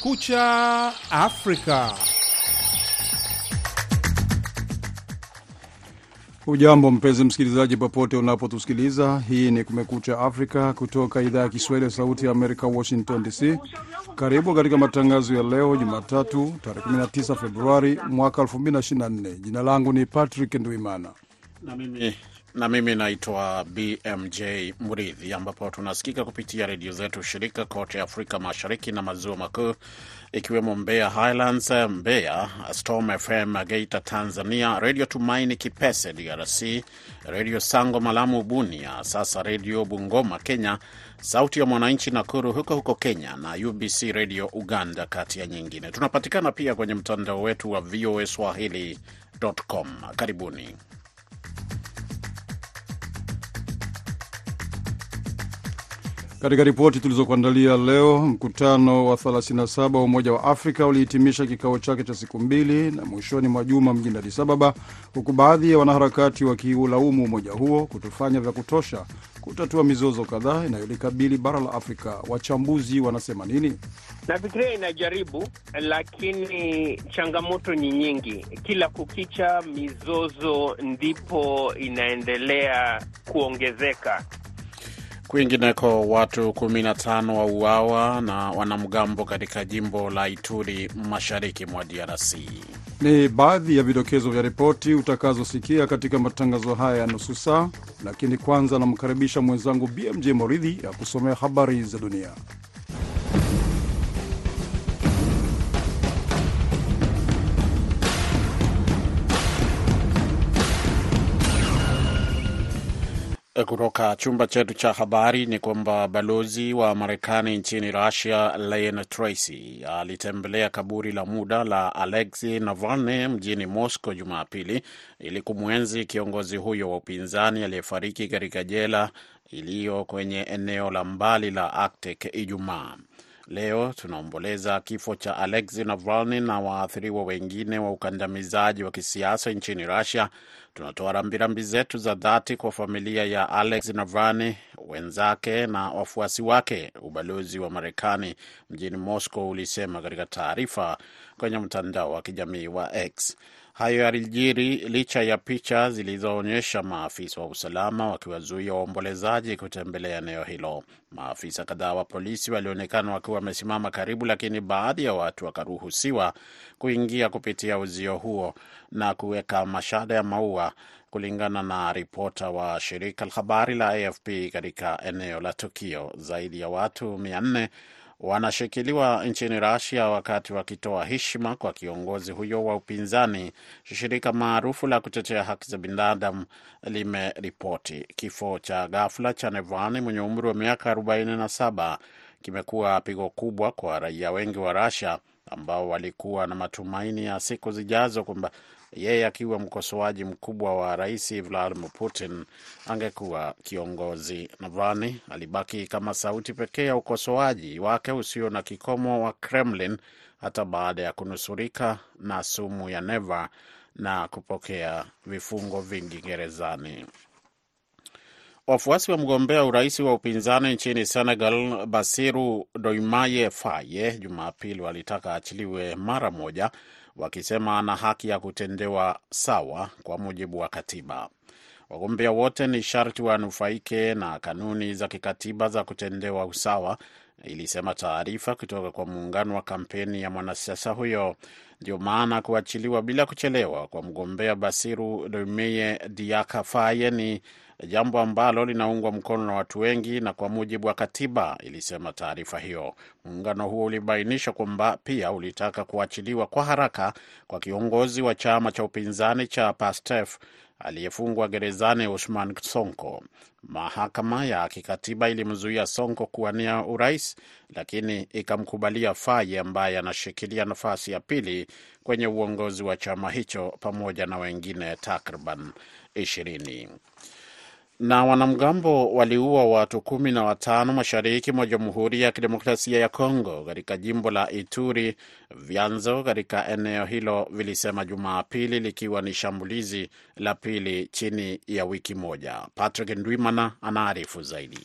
Kumekucha Afrika. Ujambo mpenzi msikilizaji, popote unapotusikiliza. Hii ni Kumekucha Afrika kutoka idhaa ya Kiswahili ya Sauti ya Amerika, Washington DC. Karibu katika matangazo ya leo Jumatatu, tarehe 19 Februari mwaka 2024. Jina langu ni Patrick Ndwimana na mimi na mimi naitwa BMJ Mridhi, ambapo tunasikika kupitia redio zetu shirika kote Afrika Mashariki na Maziwa Makuu, ikiwemo Mbeya Highlands, Mbeya Storm FM Geita Tanzania, Redio Tumaini Kipese DRC, Redio Sango Malamu Bunia, sasa Redio Bungoma Kenya, Sauti ya Mwananchi Nakuru huko huko Kenya na UBC Redio Uganda, kati ya nyingine. Tunapatikana pia kwenye mtandao wetu wa VOA Swahili.com. Karibuni. Katika ripoti tulizokuandalia leo, mkutano wa 37 wa Umoja wa Afrika ulihitimisha kikao chake cha siku mbili na mwishoni mwa juma mjini Addis Ababa, huku baadhi ya wanaharakati wakiulaumu umoja huo kutofanya vya kutosha kutatua mizozo kadhaa inayolikabili bara la Afrika. Wachambuzi wanasema nini? Nafikiria inajaribu, lakini changamoto ni nyingi. Kila kukicha mizozo ndipo inaendelea kuongezeka. Kwingineko, watu 15 wauawa na wanamgambo katika jimbo la Ituri, mashariki mwa DRC. Ni baadhi ya vidokezo vya ripoti utakazosikia katika matangazo haya ya nusu saa, lakini kwanza namkaribisha mwenzangu BMJ Moridhi ya kusomea habari za dunia. Kutoka chumba chetu cha habari ni kwamba balozi wa Marekani nchini Russia Len Tracy alitembelea kaburi la muda la Alexei Navalny mjini Moscow Jumapili ili kumwenzi kiongozi huyo wa upinzani aliyefariki katika jela iliyo kwenye eneo la mbali la Arctic Ijumaa. Leo tunaomboleza kifo cha Alexei Navalny na waathiriwa wengine wa ukandamizaji wa kisiasa nchini Russia. Tunatoa rambirambi zetu za dhati kwa familia ya Alexei Navalny, wenzake na wafuasi wake, ubalozi wa Marekani mjini Moscow ulisema katika taarifa kwenye mtandao wa kijamii wa X. Hayo yalijiri licha ya picha zilizoonyesha maafisa wa usalama wakiwazuia waombolezaji kutembelea eneo hilo. Maafisa kadhaa wa polisi walionekana wakiwa wamesimama karibu, lakini baadhi ya watu wakaruhusiwa kuingia kupitia uzio huo na kuweka mashada ya maua, kulingana na ripota wa shirika la habari la AFP katika eneo la tukio. Zaidi ya watu mia nne wanashikiliwa nchini Rasia wakati wakitoa heshima kwa kiongozi huyo wa upinzani, shirika maarufu la kutetea haki za binadamu limeripoti. Kifo cha ghafla cha Navalny mwenye umri wa miaka 47 kimekuwa pigo kubwa kwa raia wengi wa Rasia ambao walikuwa na matumaini ya siku zijazo kwamba yeye akiwa mkosoaji mkubwa wa rais Vladimir Putin angekuwa kiongozi. Navalny alibaki kama sauti pekee ya ukosoaji wake usio na kikomo wa Kremlin hata baada ya kunusurika na sumu ya neva na kupokea vifungo vingi gerezani. Wafuasi wa mgombea urais wa upinzani nchini Senegal, Basiru Doimaye Faye, Jumapili walitaka achiliwe mara moja wakisema ana haki ya kutendewa sawa kwa mujibu wa katiba. Wagombea wote ni sharti wanufaike na kanuni za kikatiba za kutendewa usawa, ilisema taarifa kutoka kwa muungano wa kampeni ya mwanasiasa huyo. Ndio maana kuachiliwa bila kuchelewa kwa mgombea Basiru Diomaye Diakhar Faye ni jambo ambalo linaungwa mkono na watu wengi na kwa mujibu wa katiba, ilisema taarifa hiyo. Muungano huo ulibainisha kwamba pia ulitaka kuachiliwa kwa haraka kwa kiongozi wa chama cha upinzani cha PASTEF aliyefungwa gerezani Usman Sonko. Mahakama ya kikatiba ilimzuia Sonko kuwania urais, lakini ikamkubalia Faye ambaye anashikilia nafasi ya pili kwenye uongozi wa chama hicho pamoja na wengine takriban ishirini. Na wanamgambo waliua watu kumi na watano mashariki mwa Jamhuri ya Kidemokrasia ya Kongo katika jimbo la Ituri, vyanzo katika eneo hilo vilisema Jumapili, likiwa ni shambulizi la pili chini ya wiki moja. Patrick Ndwimana anaarifu zaidi.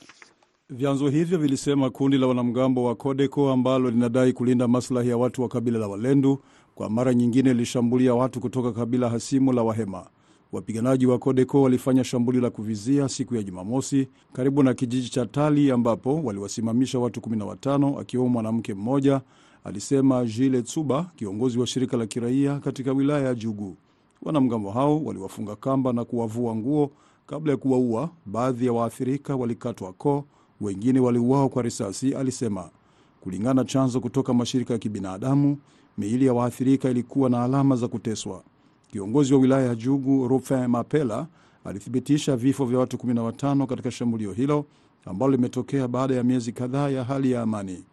Vyanzo hivyo vilisema kundi la wanamgambo wa Kodeko ambalo linadai kulinda maslahi ya watu wa kabila la Walendu kwa mara nyingine lilishambulia watu kutoka kabila hasimu la Wahema. Wapiganaji wa Codeco walifanya shambulio la kuvizia siku ya Jumamosi karibu na kijiji cha Tali ambapo waliwasimamisha watu 15 akiwemo mwanamke mmoja, alisema Jile Tsuba, kiongozi wa shirika la kiraia katika wilaya ya Jugu. Wanamgambo hao waliwafunga kamba na kuwavua nguo kabla ya kuwaua. Baadhi ya waathirika walikatwa koo, wengine waliuawa kwa risasi, alisema. Kulingana chanzo kutoka mashirika ya kibinadamu, miili ya waathirika ilikuwa na alama za kuteswa. Kiongozi wa wilaya ya Jugu, Rufin Mapela, alithibitisha vifo vya watu 15 katika shambulio hilo ambalo limetokea baada ya miezi kadhaa ya hali ya amani.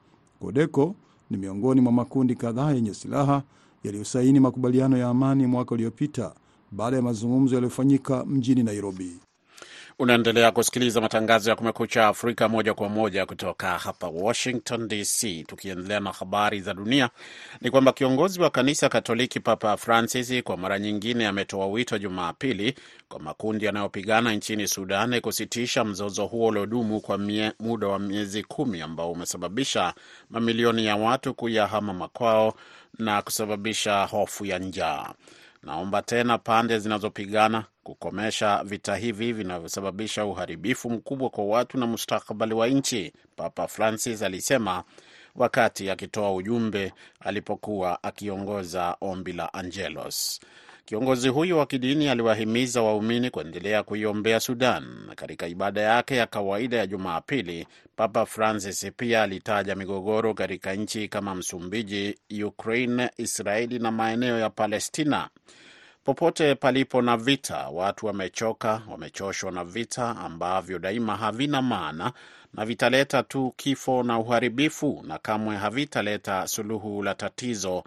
Kodeko ni miongoni mwa makundi kadhaa yenye silaha yaliyosaini makubaliano ya amani mwaka uliopita baada ya mazungumzo yaliyofanyika mjini Nairobi. Unaendelea kusikiliza matangazo ya Kumekucha Afrika moja kwa moja kutoka hapa Washington DC. Tukiendelea na habari za dunia, ni kwamba kiongozi wa kanisa Katoliki Papa Francis kwa mara nyingine ametoa wito Jumapili kwa makundi yanayopigana nchini Sudani kusitisha mzozo huo uliodumu kwa mie, muda wa miezi kumi ambao umesababisha mamilioni ya watu kuyahama makwao na kusababisha hofu ya njaa. Naomba tena pande zinazopigana kukomesha vita hivi vinavyosababisha uharibifu mkubwa kwa watu na mustakabali wa nchi, Papa Francis alisema wakati akitoa ujumbe alipokuwa akiongoza ombi la Angelos. Kiongozi huyo wa kidini aliwahimiza waumini kuendelea kuiombea Sudan. Katika ibada yake ya kawaida ya Jumapili, Papa Francis pia alitaja migogoro katika nchi kama Msumbiji, Ukraine, Israeli na maeneo ya Palestina. Popote palipo na vita, watu wamechoka, wamechoshwa na vita ambavyo daima havina maana na vitaleta tu kifo na uharibifu na kamwe havitaleta suluhu la tatizo,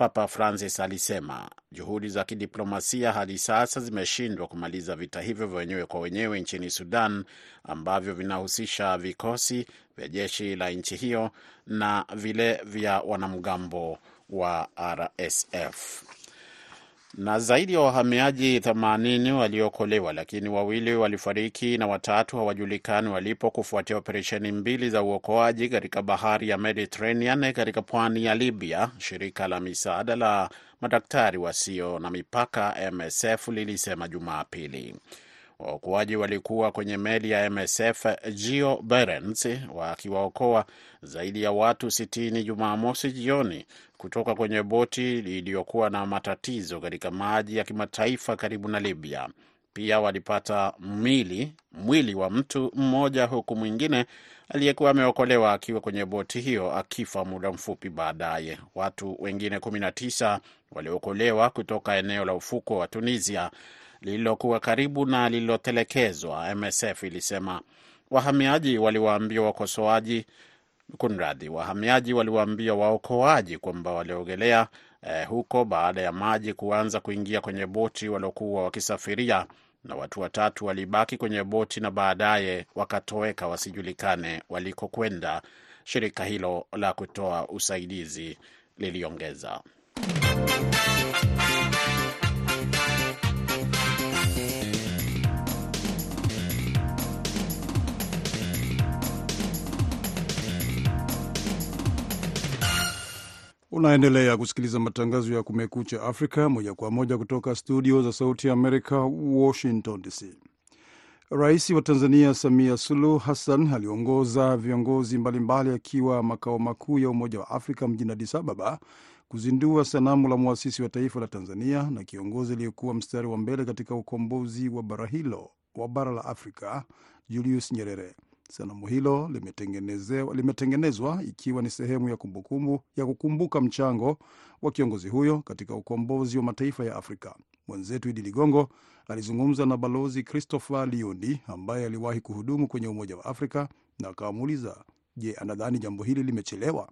Papa Francis alisema. Juhudi za kidiplomasia hadi sasa zimeshindwa kumaliza vita hivyo vya wenyewe kwa wenyewe nchini Sudan ambavyo vinahusisha vikosi vya jeshi la nchi hiyo na vile vya wanamgambo wa RSF na zaidi ya wahamiaji 80 waliokolewa, lakini wawili walifariki na watatu hawajulikani walipo kufuatia operesheni mbili za uokoaji katika bahari ya Mediterranean katika pwani ya Libya. Shirika la misaada la madaktari wasio na mipaka MSF lilisema Jumapili. Waokoaji walikuwa kwenye meli ya MSF Geo Barents wakiwaokoa zaidi ya watu 60 Jumamosi jioni kutoka kwenye boti iliyokuwa na matatizo katika maji ya kimataifa karibu na Libya. Pia walipata mwili, mwili wa mtu mmoja huku mwingine aliyekuwa ameokolewa akiwa kwenye boti hiyo akifa muda mfupi baadaye. Watu wengine 19 waliokolewa kutoka eneo la ufuko wa Tunisia lililokuwa karibu na lililotelekezwa, MSF ilisema. Wahamiaji waliwaambia wakosoaji kunradhi, wahamiaji waliwaambia waokoaji kwamba waliogelea eh, huko baada ya maji kuanza kuingia kwenye boti waliokuwa wakisafiria, na watu watatu walibaki kwenye boti na baadaye wakatoweka wasijulikane walikokwenda, shirika hilo la kutoa usaidizi liliongeza. Unaendelea kusikiliza matangazo ya Kumekucha Afrika moja kwa moja kutoka studio za Sauti ya Amerika, Washington DC. Rais wa Tanzania Samia Suluhu Hassan aliongoza viongozi mbalimbali akiwa makao makuu ya Umoja wa Afrika mjini Addis Ababa kuzindua sanamu la mwasisi wa taifa la Tanzania na kiongozi aliyekuwa mstari wa mbele katika ukombozi wa bara hilo wa bara la Afrika, Julius Nyerere. Sanamu hilo limetengenezwa ikiwa ni sehemu ya kumbukumbu ya kukumbuka mchango wa kiongozi huyo katika ukombozi wa mataifa ya Afrika. Mwenzetu Idi Ligongo alizungumza na Balozi Christopher Liundi ambaye aliwahi kuhudumu kwenye Umoja wa Afrika na akamuuliza, je, anadhani jambo hili limechelewa?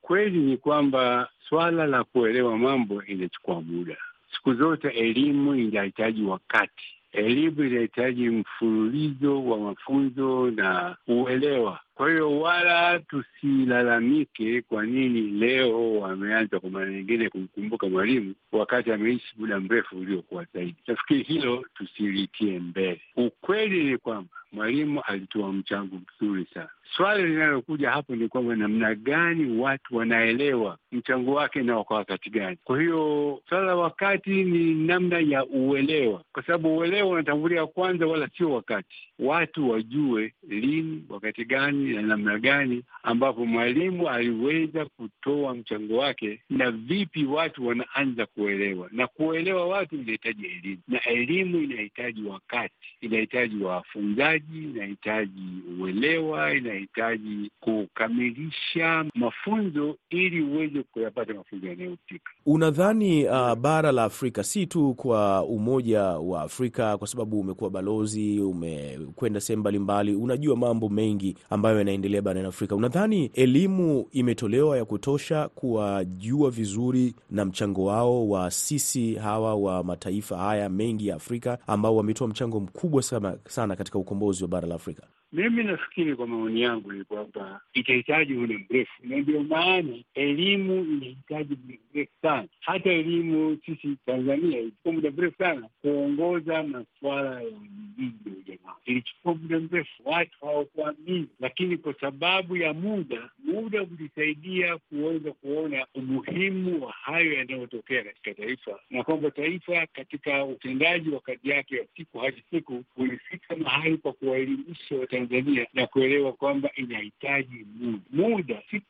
Kweli ni kwamba swala la kuelewa mambo inachukua muda. Siku zote elimu inahitaji wakati elimu inahitaji mfululizo wa mafunzo na uelewa. Kwa hiyo wala tusilalamike kwa nini leo wameanza kwa mara nyingine kumkumbuka Mwalimu wakati ameishi muda mrefu uliokuwa zaidi. Nafikiri hilo tusilitie mbele. Ukweli ni kwamba mwalimu alitoa mchango mzuri sana. Swali linalokuja hapo ni kwamba namna gani watu wanaelewa mchango wake na kwa wakati gani. Kwa hiyo swala la wakati ni namna ya uelewa, kwa sababu uelewa unatangulia kwanza, wala sio wakati. Watu wajue lini, wakati gani na namna gani ambapo mwalimu aliweza kutoa mchango wake, na vipi watu wanaanza kuelewa. Na kuelewa watu inahitaji elimu, na elimu inahitaji wakati, inahitaji wafunzaji, inahitaji uelewa, inahitaji kukamilisha mafunzo ili uweze kuyapata mafunzo yanayohusika. Unadhani uh, bara la Afrika si tu kwa Umoja wa Afrika, kwa sababu umekuwa balozi, umekwenda sehemu mbalimbali, unajua mambo mengi ambayo yanaendelea barani Afrika. Unadhani elimu imetolewa ya kutosha kuwajua vizuri na mchango wao wa sisi hawa wa mataifa haya mengi ya Afrika ambao wametoa mchango mkubwa sana, sana katika ukombozi wa bara la Afrika? Mimi nafikiri kwa maoni yangu ni kwamba itahitaji muda mrefu, na ndio maana elimu inahitaji muda mrefu sana. Hata elimu sisi Tanzania ilichukua muda mrefu sana kuongoza masuala ya ulinzi ya ujamaa, ilichukua muda mrefu, watu hawakuamini, lakini kwa sababu ya muda, muda ulisaidia kuweza kuona umuhimu wa hayo yanayotokea katika taifa, na kwamba taifa katika utendaji wa kazi yake ya siku hadi siku ulifika mahali pa kuwaelimisha Tanzania na kuelewa kwamba inahitaji muda. Muda siku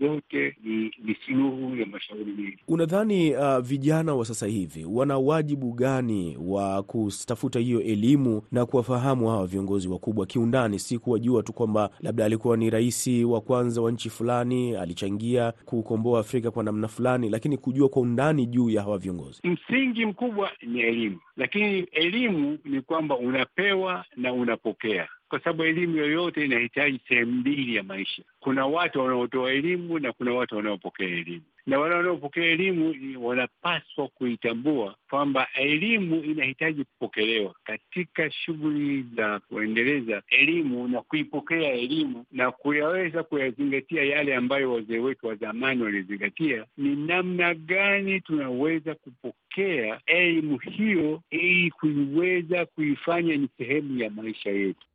zote ni, ni suluhu ya mashauri mengi. Unadhani uh, vijana wa sasa hivi wana wajibu gani wa kutafuta hiyo elimu na kuwafahamu hawa viongozi wakubwa kiundani, si kuwajua tu kwamba labda alikuwa ni rais wa kwanza wa nchi fulani, alichangia kukomboa Afrika kwa namna fulani, lakini kujua kwa undani juu ya hawa viongozi? Msingi mkubwa ni elimu, lakini elimu ni kwamba unapewa na unapokea kwa sababu elimu yoyote inahitaji sehemu mbili ya maisha. Kuna watu wanaotoa elimu na kuna watu wanaopokea elimu, na wale wanaopokea elimu wanapaswa kuitambua kwamba elimu inahitaji kupokelewa katika shughuli za kuendeleza elimu na kuipokea elimu na kuyaweza kuyazingatia yale ambayo wazee wetu wa zamani walizingatia. Ni namna gani tunaweza kupokea elimu hiyo ili kuiweza kuifanya ni sehemu ya maisha yetu.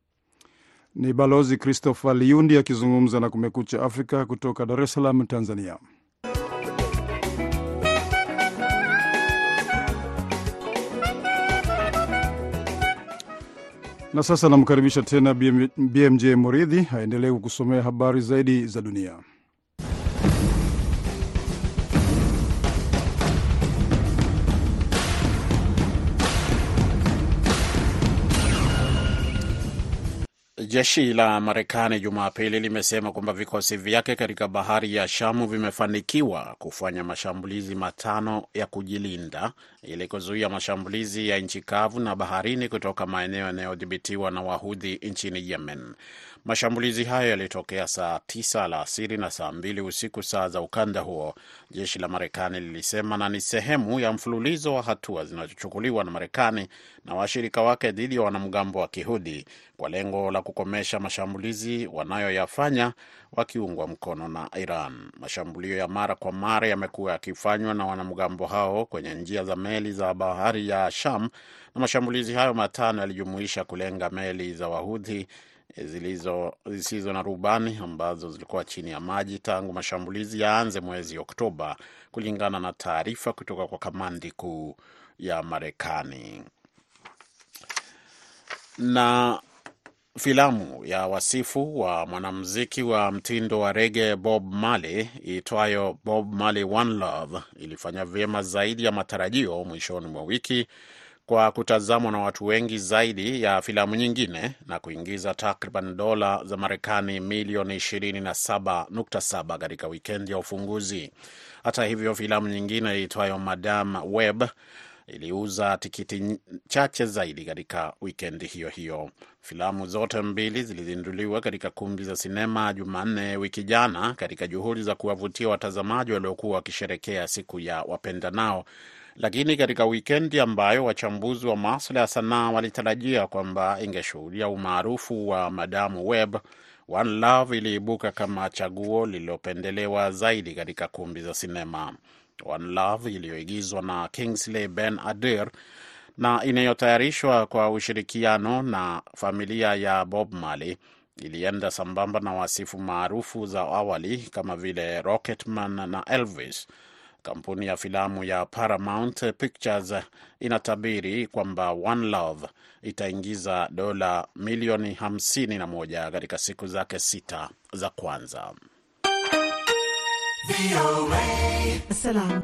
Ni Balozi Christopher Liundi akizungumza na Kumekucha Afrika kutoka Dar es Salaam, Tanzania. Na sasa namkaribisha tena BMJ Muridhi aendelee kukusomea habari zaidi za dunia. Jeshi la Marekani Jumapili limesema kwamba vikosi vyake katika bahari ya Shamu vimefanikiwa kufanya mashambulizi matano ya kujilinda ili kuzuia mashambulizi ya nchi kavu na baharini kutoka maeneo yanayodhibitiwa na Wahudhi nchini Yemen. Mashambulizi hayo yalitokea saa tisa alasiri na saa mbili usiku saa za ukanda huo, jeshi la Marekani lilisema, na ni sehemu ya mfululizo wa hatua zinazochukuliwa na Marekani na washirika wake dhidi ya wanamgambo wa Kihudi kwa lengo la kukomesha mashambulizi wanayoyafanya wakiungwa mkono na Iran. Mashambulio ya mara kwa mara yamekuwa yakifanywa na wanamgambo hao kwenye njia za meli za bahari ya Sham, na mashambulizi hayo matano yalijumuisha kulenga meli za Wahudhi zilizo zisizo na rubani ambazo zilikuwa chini ya maji tangu mashambulizi yaanze mwezi Oktoba, kulingana na taarifa kutoka kwa kamandi kuu ya Marekani. Na filamu ya wasifu wa mwanamuziki wa mtindo wa rege Bob Marley iitwayo Bob Marley One Love ilifanya vyema zaidi ya matarajio mwishoni mwa wiki kwa kutazamwa na watu wengi zaidi ya filamu nyingine na kuingiza takriban dola za Marekani milioni 27.7 katika wikendi ya ufunguzi. Hata hivyo, filamu nyingine iitwayo Madam Web iliuza tikiti chache zaidi katika wikendi hiyo hiyo. Filamu zote mbili zilizinduliwa katika kumbi za sinema Jumanne wiki jana katika juhudi za kuwavutia watazamaji waliokuwa wakisherekea siku ya wapendanao lakini katika wikendi ambayo wachambuzi wa masuala ya sanaa walitarajia kwamba ingeshuhudia umaarufu wa Madamu Web, One Love iliibuka kama chaguo lililopendelewa zaidi katika kumbi za sinema. One Love iliyoigizwa na Kingsley Ben Adir na inayotayarishwa kwa ushirikiano na familia ya Bob Marley ilienda sambamba na wasifu maarufu za awali kama vile Rocketman na Elvis. Kampuni ya filamu ya Paramount Pictures inatabiri kwamba One Love itaingiza dola milioni 51 katika siku zake sita za kwanza. Salam.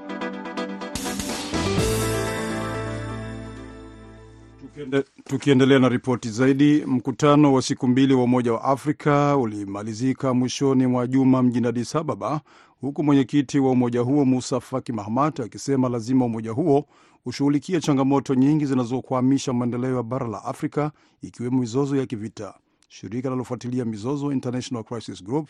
Tukiende, tukiendelea na ripoti zaidi, mkutano wa siku mbili wa Umoja wa Afrika ulimalizika mwishoni mwa juma mjini Addis Ababa, huku mwenyekiti wa umoja huo Musa Faki Mahamat akisema lazima umoja huo ushughulikie changamoto nyingi zinazokwamisha maendeleo ya bara la Afrika, ikiwemo mizozo ya kivita. Shirika linalofuatilia mizozo International Crisis Group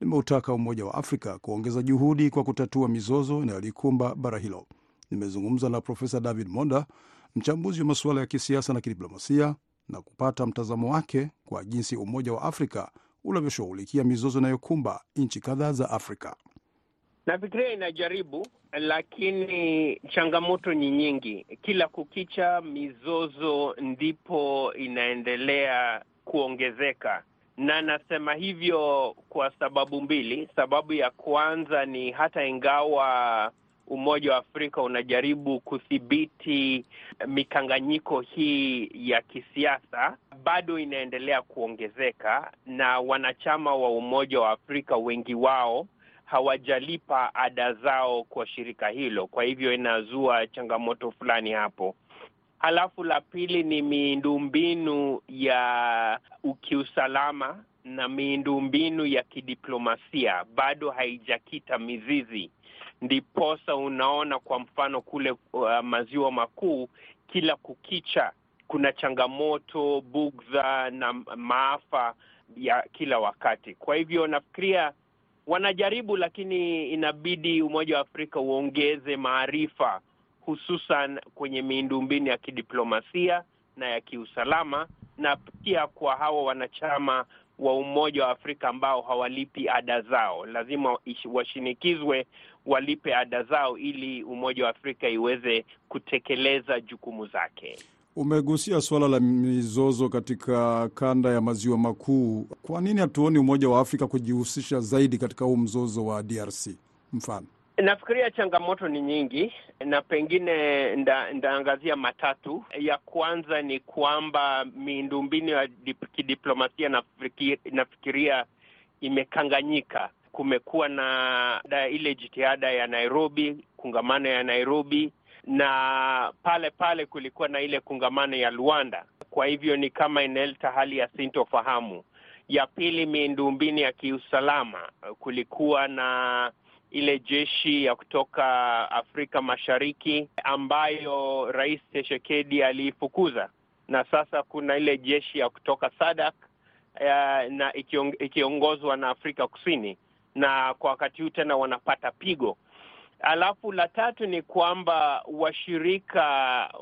limeutaka Umoja wa Afrika kuongeza juhudi kwa kutatua mizozo inayolikumba bara hilo. Nimezungumza na Profesa David Monda, mchambuzi wa masuala ya kisiasa na kidiplomasia, na kupata mtazamo wake kwa jinsi Umoja wa Afrika unavyoshughulikia mizozo inayokumba nchi kadhaa za Afrika. Nafikiria inajaribu, lakini changamoto ni nyingi. Kila kukicha mizozo ndipo inaendelea kuongezeka, na nasema hivyo kwa sababu mbili. Sababu ya kwanza ni hata ingawa Umoja wa Afrika unajaribu kudhibiti mikanganyiko hii ya kisiasa, bado inaendelea kuongezeka, na wanachama wa Umoja wa Afrika wengi wao hawajalipa ada zao kwa shirika hilo. Kwa hivyo inazua changamoto fulani hapo. Halafu la pili ni miundombinu ya kiusalama na miundombinu ya kidiplomasia bado haijakita mizizi ndiposa unaona kwa mfano kule uh, maziwa makuu, kila kukicha kuna changamoto, bugdha na maafa ya kila wakati. Kwa hivyo nafikiria wanajaribu, lakini inabidi Umoja wa Afrika uongeze maarifa, hususan kwenye miundombinu ya kidiplomasia na ya kiusalama, na pia kwa hawa wanachama wa Umoja wa Afrika ambao hawalipi ada zao, lazima washinikizwe walipe ada zao ili Umoja wa Afrika iweze kutekeleza jukumu zake. Umegusia suala la mizozo katika kanda ya maziwa makuu. Kwa nini hatuoni Umoja wa Afrika kujihusisha zaidi katika huu mzozo wa DRC mfano? Nafikiria changamoto ni nyingi na pengine nda, ndaangazia matatu. Ya kwanza ni kwamba miundombinu ya kidiplomasia nafikiri, nafikiria imekanganyika. Kumekuwa na da ile jitihada ya Nairobi, kungamano ya Nairobi, na pale pale kulikuwa na ile kungamano ya Luanda. Kwa hivyo ni kama inaleta hali ya sintofahamu. Ya pili, miundombinu ya kiusalama, kulikuwa na ile jeshi ya kutoka Afrika Mashariki ambayo Rais Tshisekedi aliifukuza, na sasa kuna ile jeshi ya kutoka SADC uh, na ikiong, ikiongozwa na Afrika Kusini, na kwa wakati huu tena wanapata pigo. Alafu la tatu ni kwamba washirika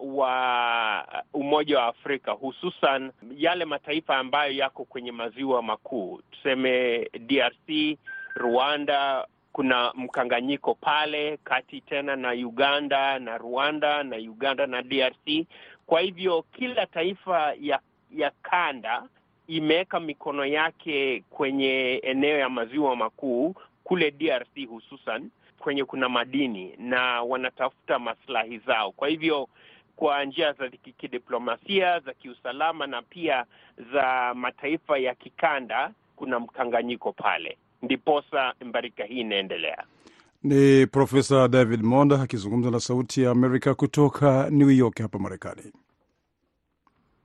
wa Umoja wa Afrika hususan yale mataifa ambayo yako kwenye maziwa makuu, tuseme DRC, Rwanda kuna mkanganyiko pale kati tena na Uganda na Rwanda na Uganda na DRC. Kwa hivyo kila taifa ya ya kanda imeweka mikono yake kwenye eneo ya maziwa makuu kule DRC hususan kwenye kuna madini na wanatafuta maslahi zao. Kwa hivyo kwa njia za kidiplomasia, za kiusalama na pia za mataifa ya kikanda kuna mkanganyiko pale ndiposa mbarika hii inaendelea. Ni Profesa David Monda akizungumza na Sauti ya Amerika kutoka New York hapa Marekani,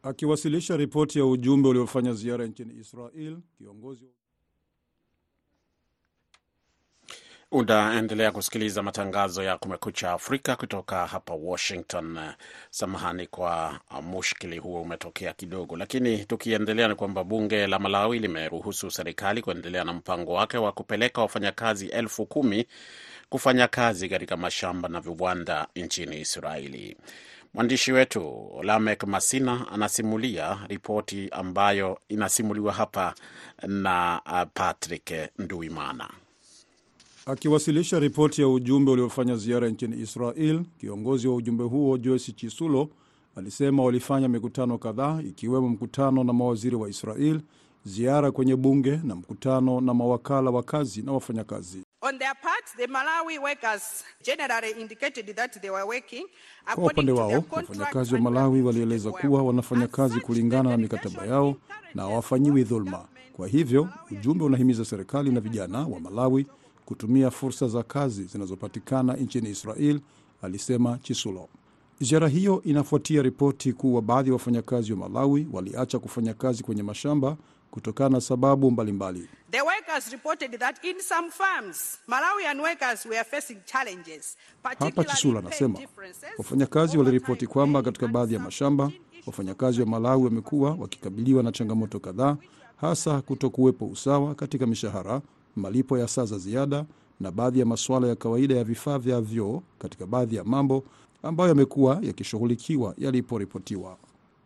akiwasilisha ripoti ya ujumbe uliofanya ziara nchini Israel. Kiongozi Unaendelea kusikiliza matangazo ya Kumekucha Afrika kutoka hapa Washington. Samahani kwa mushkili huo umetokea kidogo, lakini tukiendelea ni kwamba bunge la Malawi limeruhusu serikali kuendelea na mpango wake wa kupeleka wafanyakazi elfu kumi kufanya kazi katika mashamba na viwanda nchini Israeli. Mwandishi wetu Lamek Masina anasimulia ripoti ambayo inasimuliwa hapa na Patrick Nduimana. Akiwasilisha ripoti ya ujumbe uliofanya ziara nchini Israel, kiongozi wa ujumbe huo Joyce Chisulo alisema walifanya mikutano kadhaa ikiwemo mkutano na mawaziri wa Israel, ziara kwenye bunge na mkutano na mawakala wa kazi na wafanyakazi. On their part, the Malawi workers generally indicated that they were working Kwa upande wao, wafanyakazi wa Malawi walieleza kuwa wanafanya kazi kulingana na mikataba yao na hawafanyiwi dhuluma. Kwa hivyo, ujumbe unahimiza serikali na vijana wa Malawi kutumia fursa za kazi zinazopatikana nchini Israel, alisema Chisulo. Ziara hiyo inafuatia ripoti kuwa baadhi ya wafanyakazi wa Malawi waliacha kufanya kazi kwenye mashamba kutokana na sababu mbalimbali. The workers reported that in some farms, Malawian workers were facing challenges. Hapa Chisula anasema wafanyakazi waliripoti kwamba katika baadhi ya mashamba wafanyakazi wa Malawi wamekuwa wakikabiliwa na changamoto kadhaa, hasa kutokuwepo usawa katika mishahara, malipo ya saa za ziada na baadhi ya masuala ya kawaida ya vifaa vya vyoo katika baadhi ya mambo ambayo yamekuwa yakishughulikiwa yaliporipotiwa.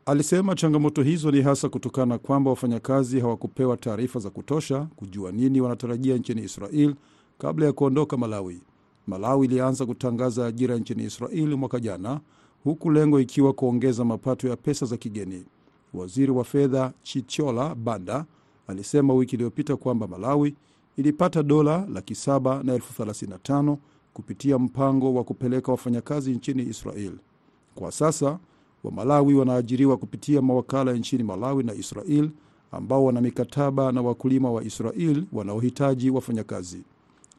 Alisema changamoto hizo ni hasa kutokana na kwamba wafanyakazi hawakupewa taarifa za kutosha kujua nini wanatarajia nchini Israel kabla ya kuondoka Malawi. Malawi ilianza kutangaza ajira nchini Israel mwaka jana, huku lengo ikiwa kuongeza mapato ya pesa za kigeni. Waziri wa fedha Chichola Banda alisema wiki iliyopita kwamba Malawi ilipata dola laki saba na elfu thelathini na tano kupitia mpango wa kupeleka wafanyakazi nchini Israel. Kwa sasa Wamalawi wanaajiriwa kupitia mawakala nchini Malawi na Israel ambao wana mikataba na wakulima wa Israel wanaohitaji wafanyakazi.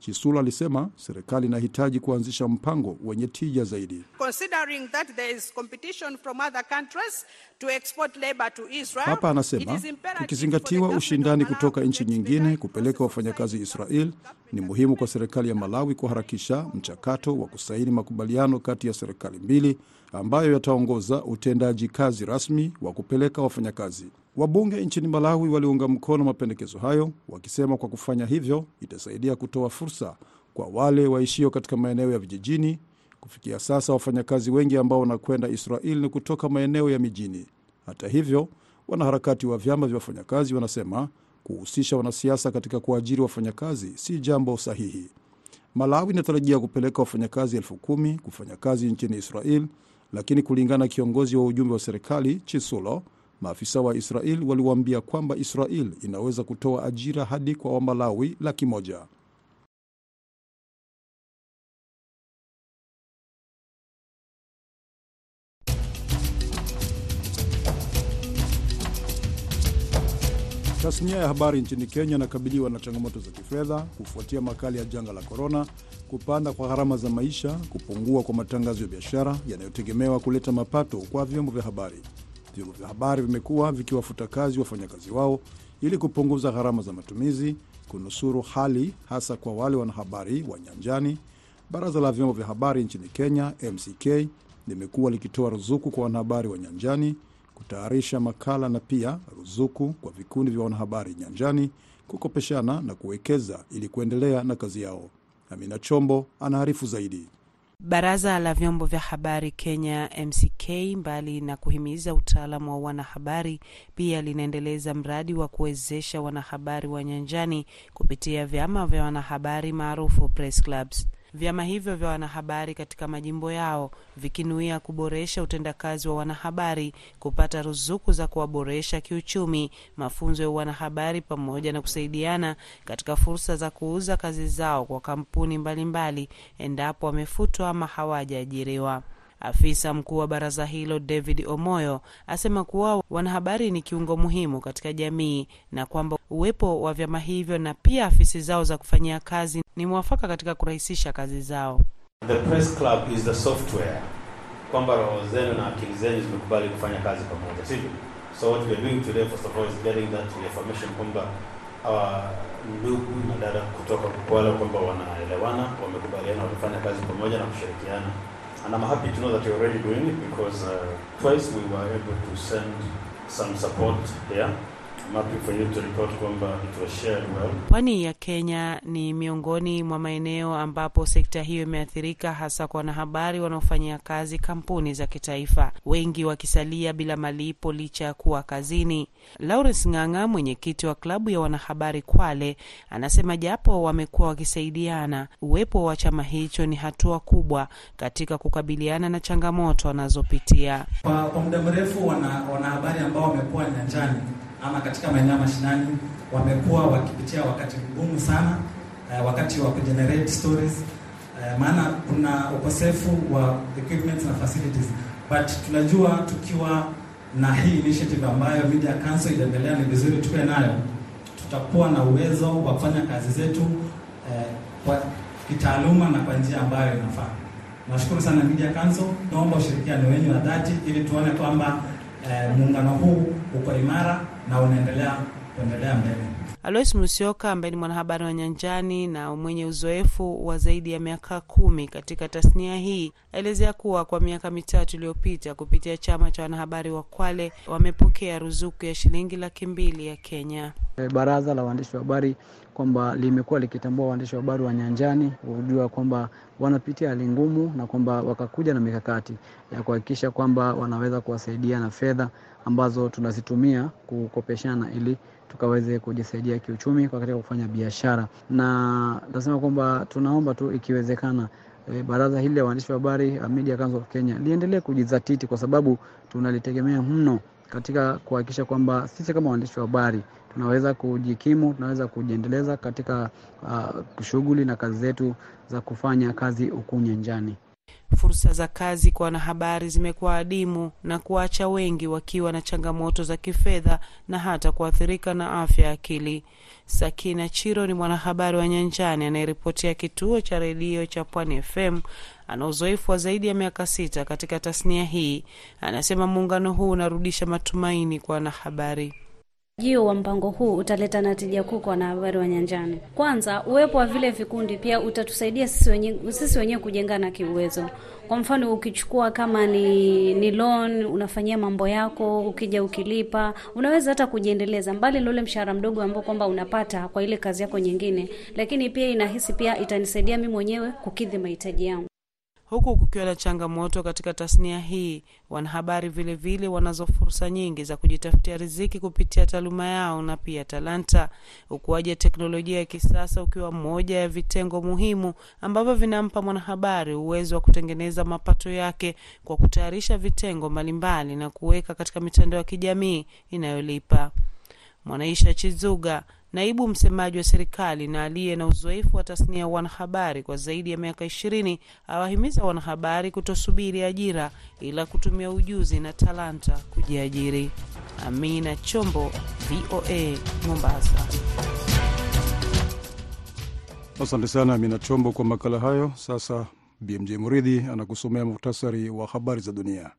Chisula alisema serikali inahitaji kuanzisha mpango wenye tija zaidi. Considering that there is competition from other countries to export labor to Israel, Hapa anasema government ushindani kutoka nchi nyingine kupeleka wafanyakazi Israel, ni muhimu kwa serikali ya Malawi kuharakisha mchakato wa kusaini makubaliano kati ya serikali mbili ambayo yataongoza utendaji kazi rasmi wa kupeleka wafanyakazi. Wabunge nchini Malawi waliunga mkono mapendekezo hayo, wakisema kwa kufanya hivyo itasaidia kutoa fursa kwa wale waishio katika maeneo ya vijijini. Kufikia sasa wafanyakazi wengi ambao wanakwenda Israel ni kutoka maeneo ya mijini. Hata hivyo, wanaharakati wa vyama vya wafanyakazi wanasema kuhusisha wanasiasa katika kuajiri wafanyakazi si jambo sahihi. Malawi inatarajia kupeleka wafanyakazi elfu kumi kufanya kazi nchini Israel, lakini kulingana na kiongozi wa ujumbe wa serikali Chisulo, maafisa wa Israel waliwaambia kwamba Israel inaweza kutoa ajira hadi kwa Wamalawi laki. Tasnia ya habari nchini Kenya inakabiliwa na changamoto za kifedha kufuatia makali ya janga la korona, kupanda kwa gharama za maisha, kupungua kwa matangazo ya biashara yanayotegemewa kuleta mapato kwa vyombo vya habari. Vyombo vya habari vimekuwa vikiwafuta kazi wafanyakazi wao ili kupunguza gharama za matumizi, kunusuru hali hasa kwa wale wanahabari wa nyanjani. Baraza la vyombo vya habari nchini Kenya, MCK, limekuwa likitoa ruzuku kwa wanahabari wa nyanjani kutayarisha makala na pia ruzuku kwa vikundi vya wanahabari nyanjani kukopeshana na kuwekeza ili kuendelea na kazi yao. Amina Chombo anaarifu zaidi. Baraza la vyombo vya habari Kenya MCK, mbali na kuhimiza utaalamu wa wanahabari, pia linaendeleza mradi wa kuwezesha wanahabari wa nyanjani kupitia vyama vya wanahabari maarufu press clubs. Vyama hivyo vya wanahabari katika majimbo yao vikinuia kuboresha utendakazi wa wanahabari, kupata ruzuku za kuwaboresha kiuchumi, mafunzo ya wanahabari, pamoja na kusaidiana katika fursa za kuuza kazi zao kwa kampuni mbalimbali mbali, endapo wamefutwa ama hawajaajiriwa. Afisa mkuu wa baraza hilo David Omoyo asema kuwa wanahabari ni kiungo muhimu katika jamii na kwamba uwepo wa vyama hivyo na pia afisi zao za kufanyia kazi ni mwafaka katika kurahisisha kazi zao. The press club is the software, kwamba roho zenu na akili zenu zimekubali kufanya kazi pamoja, sivyo? So what we are doing today first of all is getting that information kwamba hawa ndugu na dada kutoka Kwale kwamba wanaelewana, wamekubaliana, watafanya kazi pamoja na kushirikiana and I'm happy to know that you're already doing it because uh, twice we were able to send some support here Pwani ya Kenya ni miongoni mwa maeneo ambapo sekta hiyo imeathirika, hasa kwa wanahabari wanaofanyia kazi kampuni za kitaifa, wengi wakisalia bila malipo licha ya kuwa kazini. Lawrence Ng'ang'a, mwenyekiti wa klabu ya wanahabari Kwale, anasema japo wamekuwa wakisaidiana, uwepo wa chama hicho ni hatua kubwa katika kukabiliana na changamoto wanazopitia. Kwa, muda mrefu wana, wanahabari ambao wamekuwa nyanjani ama katika maeneo ya mashinani wamekuwa wakipitia wakati mgumu sana uh, wakati wa kugenerate stories. Uh, maana kuna ukosefu wa equipment na facilities, but tunajua tukiwa na hii initiative ambayo Media Council inaendelea, ni vizuri tuwe nayo, tutakuwa na uwezo wa kufanya kazi zetu eh, kwa kitaaluma na kwa njia ambayo inafaa. Nashukuru sana Media Council, naomba ushirikiano wenyu wa dhati ili tuone kwamba eh, muungano huu uko imara na unaendelea kuendelea mbele. Alois Musioka ambaye ni mwanahabari wa nyanjani na mwenye uzoefu wa zaidi ya miaka kumi katika tasnia hii aelezea kuwa kwa miaka mitatu iliyopita kupitia chama cha wanahabari wa Kwale wamepokea ruzuku ya shilingi laki mbili ya Kenya. Baraza la waandishi wa habari kwamba limekuwa likitambua waandishi wa habari wa nyanjani, kujua kwamba wanapitia hali ngumu na kwamba wakakuja na mikakati ya kuhakikisha kwamba wanaweza kuwasaidia na fedha ambazo tunazitumia kukopeshana ili tukaweze kujisaidia kiuchumi kwa katika kufanya biashara, na nasema kwamba tunaomba tu ikiwezekana E, baraza hili la waandishi wa habari Media Council of Kenya liendelee kujizatiti kwa sababu tunalitegemea mno katika kuhakikisha kwamba sisi kama waandishi wa habari tunaweza kujikimu, tunaweza kujiendeleza katika uh, shughuli na kazi zetu za kufanya kazi huku nyanjani. Fursa za kazi kwa wanahabari zimekuwa adimu na kuacha wengi wakiwa na changamoto za kifedha na hata kuathirika na afya ya akili. Sakina Chiro ni mwanahabari wa nyanjani anayeripotia kituo cha redio cha Pwani FM. Ana uzoefu wa zaidi ya miaka sita katika tasnia hii. Anasema muungano huu unarudisha matumaini kwa wanahabari. Ujio wa mpango huu utaleta natija kuu kwa wanahabari wa nyanjani. Kwanza, uwepo wa vile vikundi pia utatusaidia sisi wenyewe sisi wenyewe kujengana kiuwezo. Kwa mfano, ukichukua kama ni, ni loan unafanyia mambo yako, ukija ukilipa, unaweza hata kujiendeleza mbali na ule mshahara mdogo ambao kwamba unapata kwa ile kazi yako nyingine, lakini pia inahisi pia itanisaidia mimi mwenyewe kukidhi mahitaji yangu. Huku kukiwa na changamoto katika tasnia hii, wanahabari vilevile wanazo fursa nyingi za kujitafutia riziki kupitia taaluma yao na pia talanta. Ukuaji wa teknolojia ya kisasa ukiwa moja ya vitengo muhimu ambavyo vinampa mwanahabari uwezo wa kutengeneza mapato yake kwa kutayarisha vitengo mbalimbali na kuweka katika mitandao ya kijamii inayolipa. Mwanaisha Chizuga naibu msemaji wa serikali na aliye na uzoefu wa tasnia ya wanahabari kwa zaidi ya miaka ishirini awahimiza wanahabari kutosubiri ajira ila kutumia ujuzi na talanta kujiajiri. Amina Chombo, VOA, Mombasa. Asante sana Amina Chombo kwa makala hayo. Sasa BMJ Muridhi anakusomea muhtasari wa habari za dunia.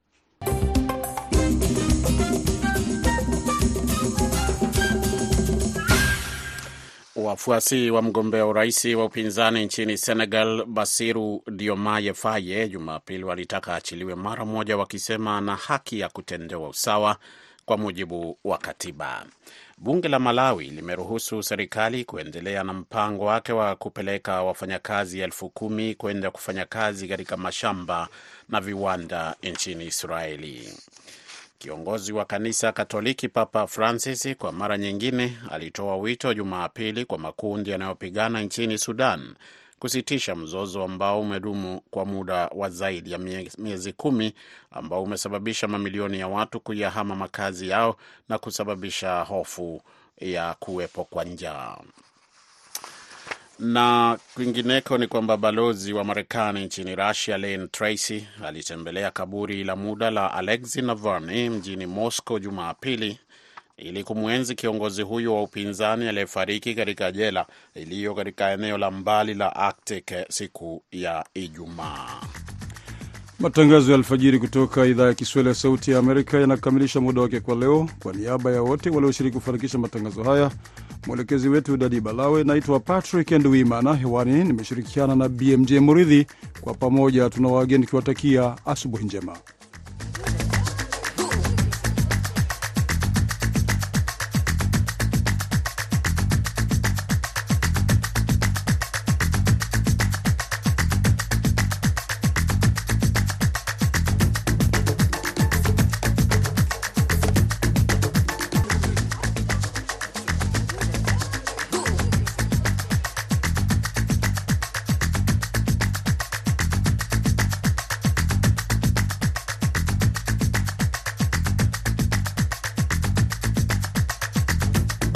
Wafuasi wa mgombea urais wa upinzani nchini Senegal, Basiru Diomaye Faye, Jumapili walitaka achiliwe mara moja, wakisema ana haki ya kutendewa usawa kwa mujibu wa katiba. Bunge la Malawi limeruhusu serikali kuendelea na mpango wake wa kupeleka wafanyakazi elfu kumi kwenda kufanya kazi katika mashamba na viwanda nchini Israeli. Kiongozi wa kanisa Katoliki Papa Francis kwa mara nyingine alitoa wito Jumapili kwa makundi yanayopigana nchini Sudan kusitisha mzozo ambao umedumu kwa muda wa zaidi ya miezi kumi ambao umesababisha mamilioni ya watu kuyahama makazi yao na kusababisha hofu ya kuwepo kwa njaa. Na kwingineko ni kwamba balozi wa Marekani nchini Russia Lane Tracy alitembelea kaburi la muda la Alexei Navalny mjini Moscow Jumapili ili kumwenzi kiongozi huyo wa upinzani aliyefariki katika jela iliyo katika eneo la mbali la Arctic siku ya Ijumaa. Matangazo ya alfajiri kutoka idhaa ya Kiswahili ya Sauti ya Amerika yanakamilisha muda wake kwa leo. Kwa niaba ya wote walioshiriki kufanikisha matangazo haya, mwelekezi wetu Dadi Balawe, naitwa Patrick Nduimana. Hewani nimeshirikiana na BMJ Muridhi. Kwa pamoja tuna wageni tukiwatakia asubuhi njema.